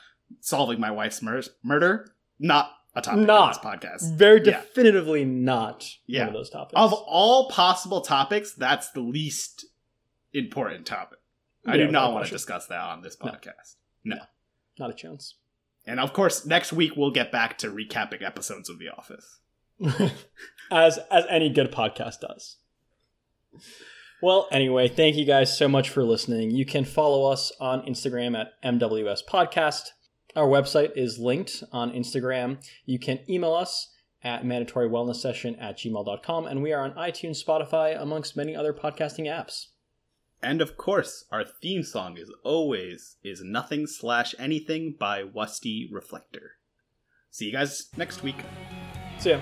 solving my wife's mur- murder. Not a topic not, on this podcast. Very yeah. definitively not yeah. one of those topics. Of all possible topics, that's the least important topic. I yeah, do not want to discuss that on this podcast. No. no. Not a chance. And of course, next week we'll get back to recapping episodes of The Office. as as any good podcast does. Well, anyway, thank you guys so much for listening. You can follow us on Instagram at MWS Podcast. Our website is linked on Instagram. You can email us at mandatory wellness session at gmail.com, and we are on iTunes, Spotify, amongst many other podcasting apps. And of course, our theme song is always is nothing slash anything by Wusty Reflector. See you guys next week. See ya.